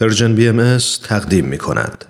Persian BM تقدیم می کند.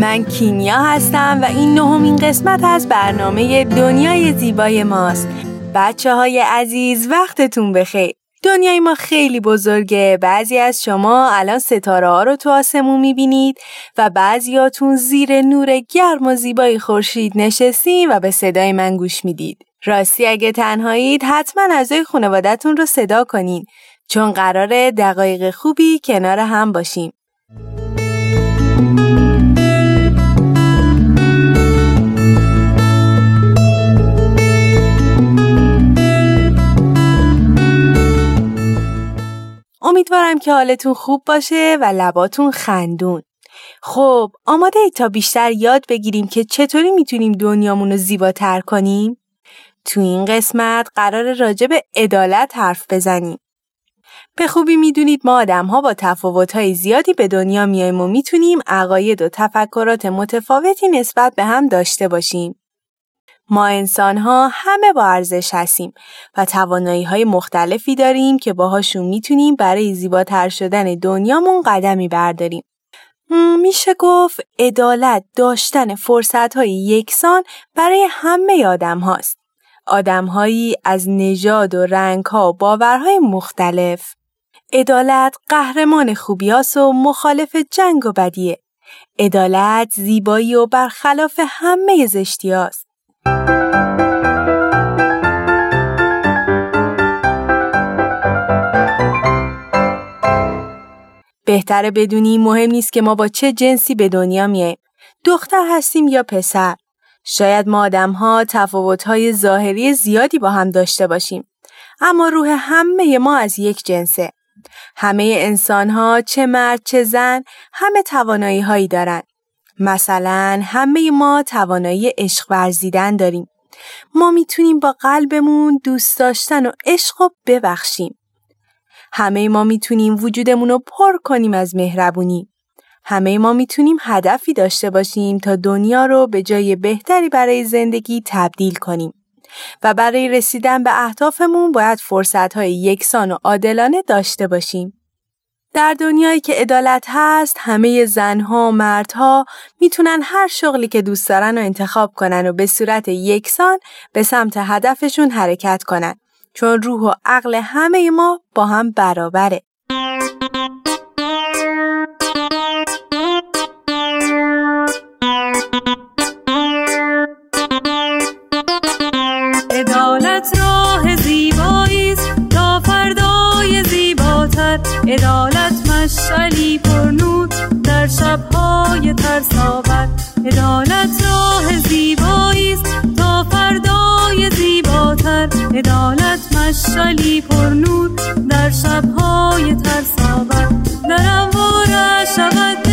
من کیمیا هستم و این نهمین قسمت از برنامه دنیای زیبای ماست بچه های عزیز وقتتون بخیر دنیای ما خیلی بزرگه. بعضی از شما الان ستاره ها رو تو آسمون می‌بینید و بعضیاتون زیر نور گرم و زیبای خورشید نشستین و به صدای من گوش می‌دید. راستی اگه تنهایید حتما اعضای خانوادتون رو صدا کنین چون قرار دقایق خوبی کنار هم باشیم. امیدوارم که حالتون خوب باشه و لباتون خندون. خب آماده تا بیشتر یاد بگیریم که چطوری می‌تونیم دنیامون رو زیباتر کنیم؟ تو این قسمت قرار راجع به عدالت حرف بزنیم. به خوبی می‌دونید ما آدم ها با تفاوت زیادی به دنیا میایم و می‌تونیم عقاید و تفکرات متفاوتی نسبت به هم داشته باشیم. ما انسان ها همه با ارزش هستیم و توانایی های مختلفی داریم که باهاشون می‌تونیم برای زیباتر شدن دنیامون قدمی برداریم. میشه گفت عدالت داشتن فرصت های یکسان برای همه آدم هاست. آدم هایی از نژاد و رنگ ها و باورهای مختلف. عدالت قهرمان خوبیاس و مخالف جنگ و بدیه. عدالت زیبایی و برخلاف همه زشتی هاست. بهتره بدونی مهم نیست که ما با چه جنسی به دنیا میایم. دختر هستیم یا پسر. شاید ما آدم ها تفاوت های ظاهری زیادی با هم داشته باشیم. اما روح همه ما از یک جنسه. همه انسان ها چه مرد چه زن همه توانایی هایی دارن. مثلا همه ما توانایی عشق ورزیدن داریم. ما می‌تونیم با قلبمون دوست داشتن و عشق و ببخشیم. همه ما می‌تونیم وجودمون رو پر کنیم از مهربونی. همه ما می‌تونیم هدفی داشته باشیم تا دنیا رو به جای بهتری برای زندگی تبدیل کنیم. و برای رسیدن به اهدافمون باید فرصتهای یکسان و عادلانه داشته باشیم. در دنیایی که عدالت هست همه زنها و مردها می‌تونن هر شغلی که دوست دارن رو انتخاب کنن و به صورت یکسان به سمت هدفشون حرکت کنن چون روح و عقل همه ما با هم برابره. عدالت راه زیبایی تا فردای زیباتر عدالت مشعلی پر نور در شبهای ترساور عدالت راه زیبایی عدالت مشعلی پر نور در شبهای ترساور در اموار شود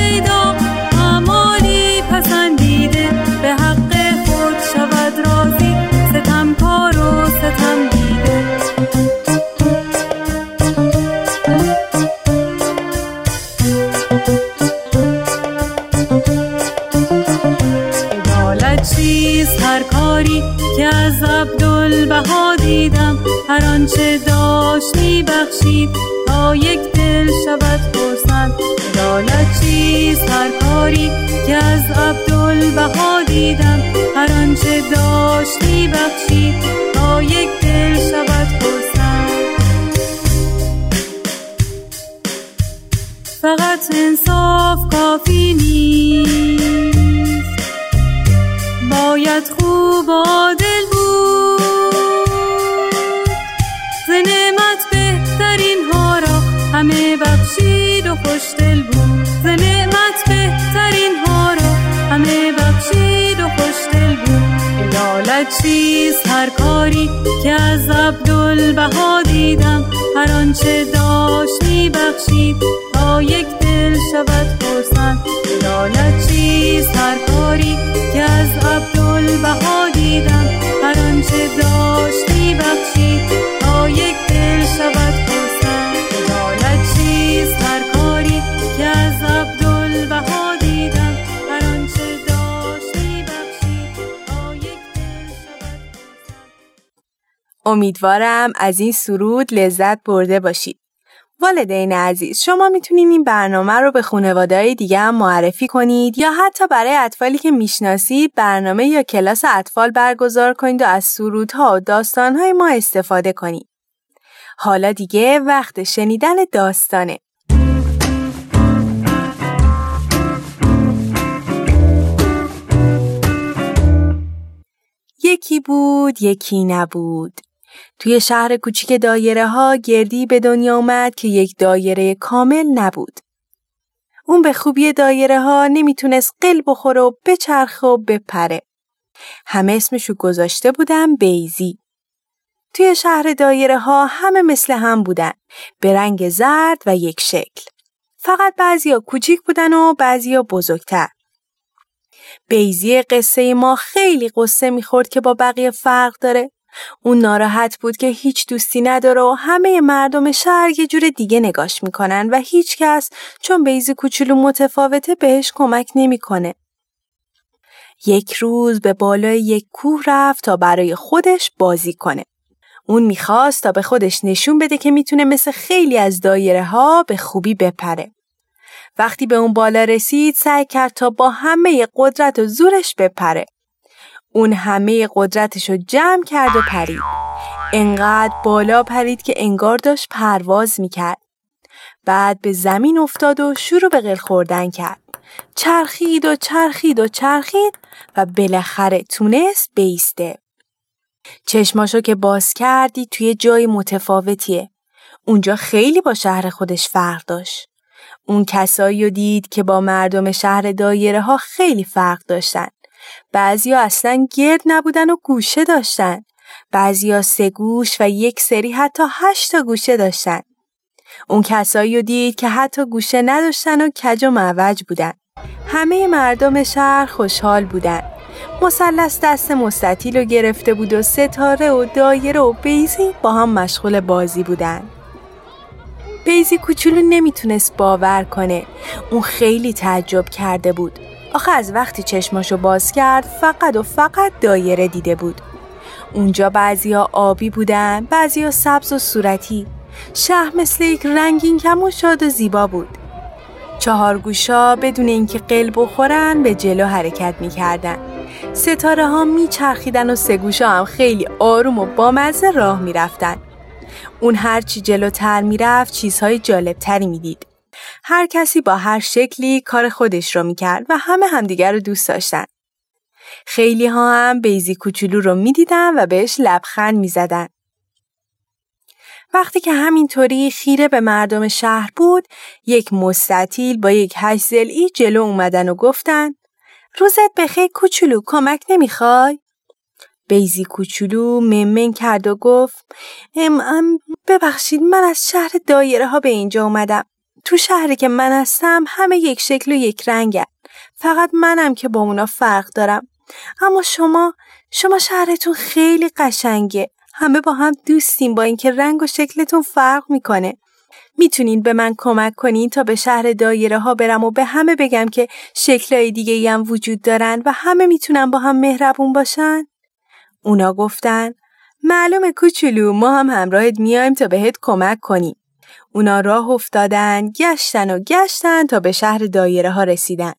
کاری که از عبدالبها دیدم. هر آنچه داشت بخشید تا یک دل شود خرسند فقط انصاف کافی نیست. باید خوب چیست هر کاری که از عبدالبها دیدم هر آنچه داشت بخشید تا یک دل شود خرسند عدالت چیست هر کاری که از عبدالبها دیدم هر آنچه داشت بخشید امیدوارم از این سرود لذت برده باشید. والدین عزیز شما می‌تونید این برنامه رو به خانواده دیگه هم معرفی کنید یا حتی برای اطفالی که می‌شناسید برنامه یا کلاس اطفال برگزار کنید و از سرودها و داستانهای ما استفاده کنید. حالا دیگه وقت شنیدن داستانه. یکی بود یکی نبود توی شهر کوچیک دایره ها گردی به دنیا اومد که یک دایره کامل نبود. اون به خوبی دایره ها نمی‌تونست قل بخوره و بچرخه و بپره. همه اسمشو گذاشته بودن بیزی. توی شهر دایره ها همه مثل هم بودن. به رنگ زرد و یک شکل. فقط بعضیا کوچیک بودن و بعضیا بزرگتر. بیزی قصه ما خیلی قصه می‌خورد که با بقیه فرق داره اون ناراحت بود که هیچ دوستی نداره و همه مردم شهر یه جور دیگه نگاش می‌کنن و هیچ کس چون بیزی کوچولو متفاوته بهش کمک نمی‌کنه. یک روز به بالای یک کوه رفت تا برای خودش بازی کنه. اون می‌خواست تا به خودش نشون بده که می‌تونه مثل خیلی از دایره ها به خوبی بپره. وقتی به اون بالا رسید سعی کرد تا با همه قدرت و زورش بپره. اون همه قدرتش رو جمع کرد و پرید. انقدر بالا پرید که انگار داشت پرواز می‌کرد. بعد به زمین افتاد و شروع به قل خوردن کرد. چرخید و چرخید و چرخید و بالاخره تونست بیسته. چشماشو که باز کردی توی جای متفاوتیه. اونجا خیلی با شهر خودش فرق داشت. اون کسایی دید که با مردم شهر دایره ها خیلی فرق داشتن. بعضیا اصلا گرد نبودن و گوشه داشتن. بعضیا سه گوش و یک سری حتی هشتا گوشه داشتن. اون کسایی رو دید که حتی گوشه نداشتن و کج و معوج بودن. همه مردم شهر خوشحال بودن. مثلث دست مستطیل رو گرفته بود و ستاره و دایره و بیزی با هم مشغول بازی بودن. بیزی کوچولو نمی‌تونست باور کنه. اون خیلی تعجب کرده بود. آخه از وقتی چشماشو باز کرد فقط و فقط دایره دیده بود. اونجا بعضیا آبی بودن، بعضیا سبز و صورتی. شهر مثل یک رنگین کم و شاد و زیبا بود. چهار گوشا بدون اینکه قل بخورن به جلو حرکت می‌کردن. ستاره ها میچرخیدن و سه گوشا هم خیلی آروم و بامزه راه می‌رفتن. اون هرچی جلوتر می‌رفت چیزهای جالبتری می‌دید. هر کسی با هر شکلی کار خودش رو می‌کرد و همه همدیگر رو دوست داشتن. خیلی ها هم بیزی کوچولو رو می‌دیدن و بهش لبخند می‌زدن. وقتی که همینطوری خیره به مردم شهر بود، یک مستطیل با یک هشت ای جلو اومدن و گفتن روزت بخیر کوچولو کمک نمی‌خوای؟ بیزی کوچولو ممن کرد و گفت ام, ام ببخشید من از شهر دایره ها به اینجا اومدم. تو شهری که من هستم همه یک شکل و یک رنگن. فقط منم که با اونا فرق دارم. اما شما شما شهرتون خیلی قشنگه. همه با هم دوستیم با اینکه رنگ و شکلتون فرق می‌کنه. می‌تونین به من کمک کنین تا به شهر دایره ها برم و به همه بگم که شکلهای دیگه هم وجود دارن و همه می‌تونن با هم مهربون باشن؟ اونا گفتن معلومه کوچولو ما هم همراهت میایم تا بهت کمک کنیم. اونا راه افتادن، گشتن و گشتن تا به شهر دایره ها رسیدن.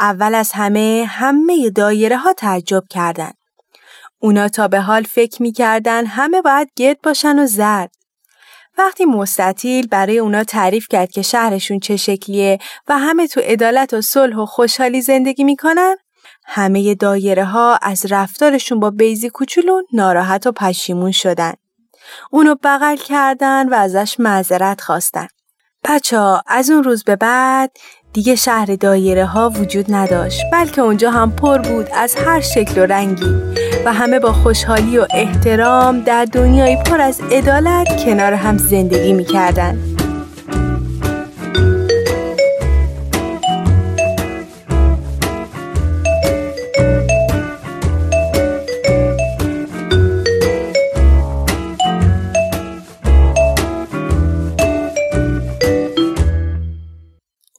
اول از همه همه دایره ها تعجب کردند. اونا تا به حال فکر می‌کردن همه باید گرد باشن و زرد. وقتی مستطیل برای اونا تعریف کرد که شهرشون چه شکلیه و همه تو عدالت و صلح و خوشحالی زندگی می‌کنن همه دایره ها از رفتارشون با بیزی کوچولو ناراحت و پشیمون شدن. اونو بغل کردن و ازش معذرت خواستن. بچه ها از اون روز به بعد دیگه شهر دایره ها وجود نداشت بلکه اونجا هم پر بود از هر شکل و رنگی و همه با خوشحالی و احترام در دنیای پر از عدالت کنار هم زندگی می‌کردن.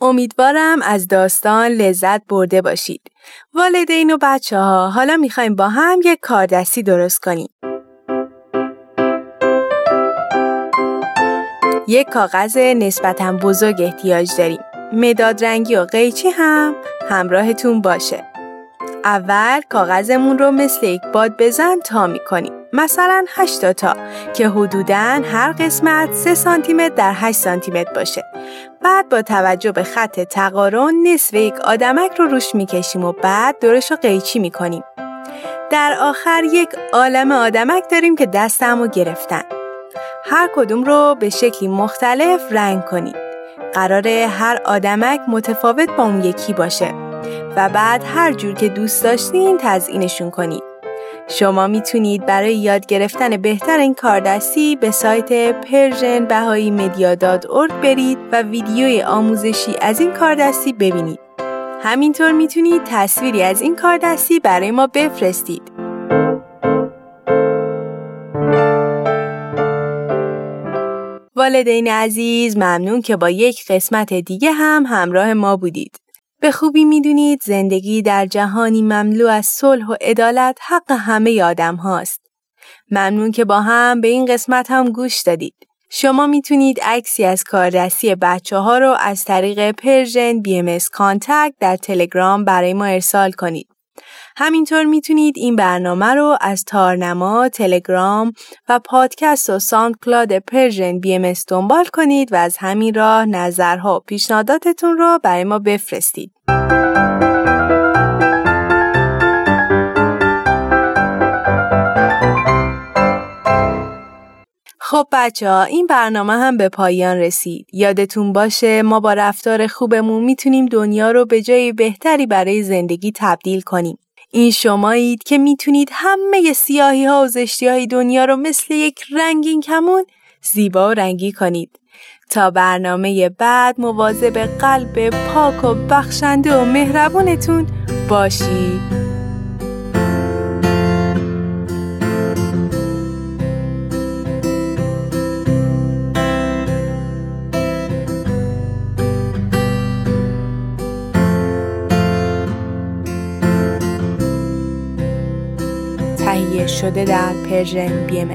امیدوارم از داستان لذت برده باشید. والدین و بچه ها حالا می‌خوایم با هم یک کاردستی درست کنیم. یک کاغذ نسبتا بزرگ احتیاج داریم. مداد رنگی و قیچی هم همراهتون باشه. اول کاغذمون رو مثل یک باد بزن تا می‌کنیم. مثلا 8 تا که حدوداً هر قسمت 3 سانتی متر در 8 سانتی متر باشه. بعد با توجه به خط تقارن نصف یک آدمک رو روش می‌کشیم و بعد دورش رو قیچی می‌کنیم. در آخر یک عالم آدمک داریم که دستمو گرفتن. هر کدوم رو به شکلی مختلف رنگ کنید. قراره هر آدمک متفاوت با اون یکی باشه و بعد هر جور که دوست داشتین تزئینشون کنید. شما می‌تونید برای یاد گرفتن بهتر این کاردستی به سایت پرژن بهایی برید و ویدیوی آموزشی از این کاردستی ببینید. همینطور می‌تونید تصویری از این کاردستی برای ما بفرستید. والدین عزیز ممنون که با یک قسمت دیگه هم همراه ما بودید. به خوبی می‌دونید زندگی در جهانی مملو از صلح و عدالت حق همه آدم هاست. ممنون که با هم به این قسمت هم گوش دادید. شما می‌تونید عکسی از کاردستی بچه ها رو از طریق Persian BM Contact در تلگرام برای ما ارسال کنید. همینطور می‌تونید این برنامه رو از تارنما، تلگرام و پادکست و SoundCloud Persian BM دنبال کنید و از همین راه نظرها و پیشنهاداتتون رو برای ما بفرستید. خب بچه ها این برنامه هم به پایان رسید. یادتون باشه ما با رفتار خوبمون می‌تونیم دنیا رو به جای بهتری برای زندگی تبدیل کنیم. این شمایید که می‌تونید همه سیاهی ها و زشتی های دنیا رو مثل یک رنگین کمون زیبا و رنگی کنید. تا برنامه بعد مواظب قلب پاک و بخشنده و مهربونتون باشید. شده در پرژن بی